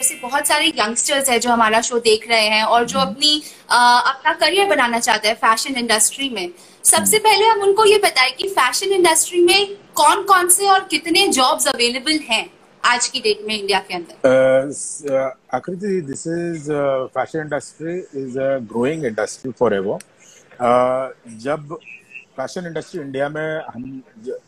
जैसे बहुत सारे यंगस्टर्स हैं जो हमारा शो देख रहे हैं और जो। अपनी आ, अपना करियर बनाना चाहते हैं फ़ैशन इंडस्ट्री में सबसे। पहले हम उनको ये बताएँ कि फ़ैशन इंडस्ट्री में कौन कौन से और कितने जॉब्स अवेलेबल हैं आज की डेट में इंडिया के अंदर आकृति this is fashion industry is a growing industry for ever जब फ़ैशन इंडस्ट्री इंडिया में हम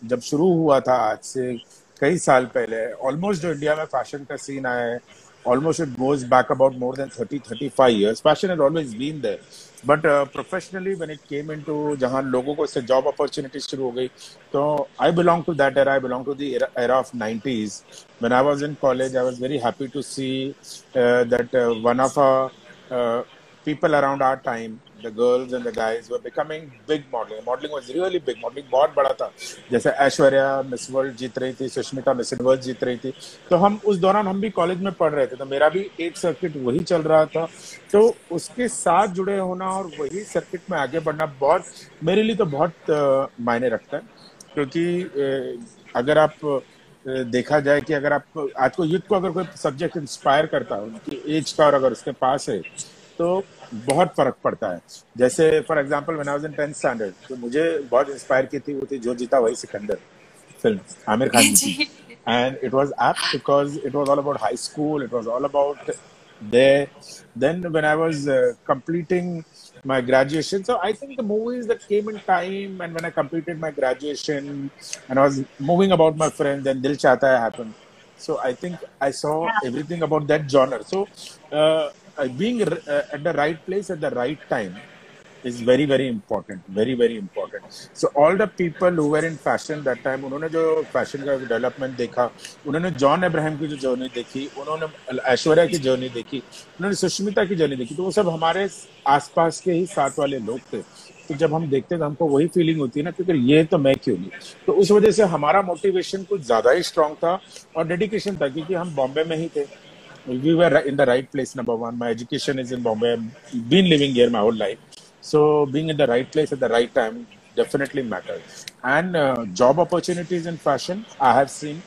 जब शुरू हुआ था आज से कई साल पहले ऑलमोस्ट जो इंडिया में फ़ैशन का सीन आया है almost it goes back about more than 30 35 years. Passion had always been there. But uh, professionally when it came into jahan logo ko se job opportunities shuru ho gayi so i belong to that era. I belong to the era, era of 90s when i was in college i was very happy to see uh, that uh, one of our uh, people around our time the girls and the guys were becoming big modeling. Modeling was really big. Modeling बहुत बड़ा था। जैसे Aishwarya miss world जीत रही थी, Sushmita miss universe जीत रही थी। तो हम उस दौरान हम भी कॉलेज में पढ़ रहे थे। तो मेरा भी एक सर्किट वही चल रहा था। तो उसके साथ जुड़े होना और वही सर्किट में आगे बढ़ना बहुत मेरे लिए तो बहुत मायने रखता है। क्योंकि अगर आप देखा जाए कि अगर आप, आज को यूथ को अगर कोई सब्जेक्ट इंस्पायर करता है, उनकी एज का और अगर उसके पास है तो बहुत फ़र्क पड़ता है जैसे for example when I was in 10th standard तो मुझे बहुत इंस्पायर की थी वो थी जो जीता वही सिकंदर फ़िल्म आमिर खान की थी जी and it was apt because it was all about high school it was all about there then when i was uh, completing my graduation so i think the movies that came in time and when i completed my graduation and i was moving about my friends then dil chahta hai happened so i think i saw everything about that genre so uh, uh, being uh, at the right place at the right time is very very important very very important. So all the people who were in fashion that time उन्होंने जो fashion का development देखा उन्होंने John Abraham की जो journey देखी उन्होंने ऐश्वर्या की जर्नी देखी उन्होंने सुष्मिता की जर्नी देखी तो वो सब हमारे आसपास के ही साथ वाले लोग थे। तो जब हम देखते हैं तो हमको वही फीलिंग होती है ना क्योंकि ये तो मैं क्यों नहीं? तो उस वजह से हमारा मोटिवेशन कुछ ज़्यादा ही स्ट्रांग था और डेडिकेशन था क्योंकि हम बॉम्बे में ही थे। We were in the right place number one my education is in bombay i've been living here my whole life so being in the right place at the right time definitely matters and uh, job opportunities in fashion i have seen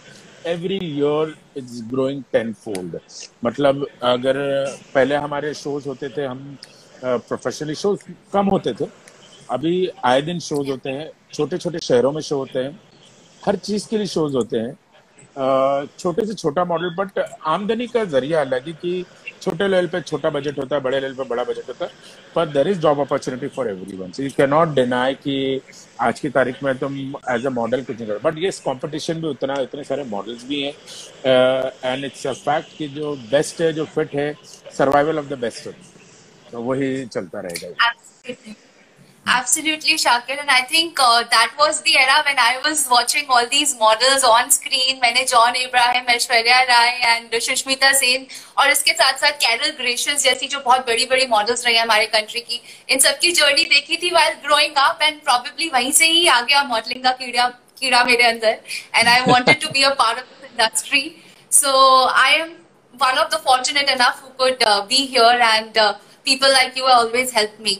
every year it's growing tenfold मतलब अगर पहले हमारे shows होते थे हम professionally shows कम होते थे अभी आए दिन शोज़ होते हैं छोटे छोटे शहरों में शो होते हैं हर चीज़ के लिए शोज़ होते हैं अ, छोटे से छोटा मॉडल बट आमदनी का ज़रिया अलग है कि छोटे लेवल पे छोटा बजट होता है, बड़े लेवल पे बड़ा बजट होता है पर there is job opportunity for everyone you can not deny कि आज की तारीख में तुम एज अ मॉडल कुछ नहीं कर बट ये कॉम्पिटिशन भी उतना, इतने सारे मॉडल्स भी हैं एंड इट्स अ फैक्ट कि जो बेस्ट है, जो फिट है सर्वाइवल ऑफ़ द बेस्ट तो वही चलता रहेगा. Absolutely. Shakir. And I think uh, that was the era when I was watching all these models on screen. मैंने जॉन इब्राहिम ऐश्वर्या राय एंड सुष्मिता सेन और इसके साथ साथ कैरल ग्रेशियस जैसी जो बहुत बड़ी बड़ी मॉडल्स रही हैं हमारे कंट्री की इन सबकी जर्नी देखी थी while growing up and probably वहीं से ही आ गया मॉडलिंग का कीड़ा कीड़ा मेरे अंदर and I wanted to be a part of this industry. So I am one of the fortunate enough who could uh, be here and uh, people like you always help me.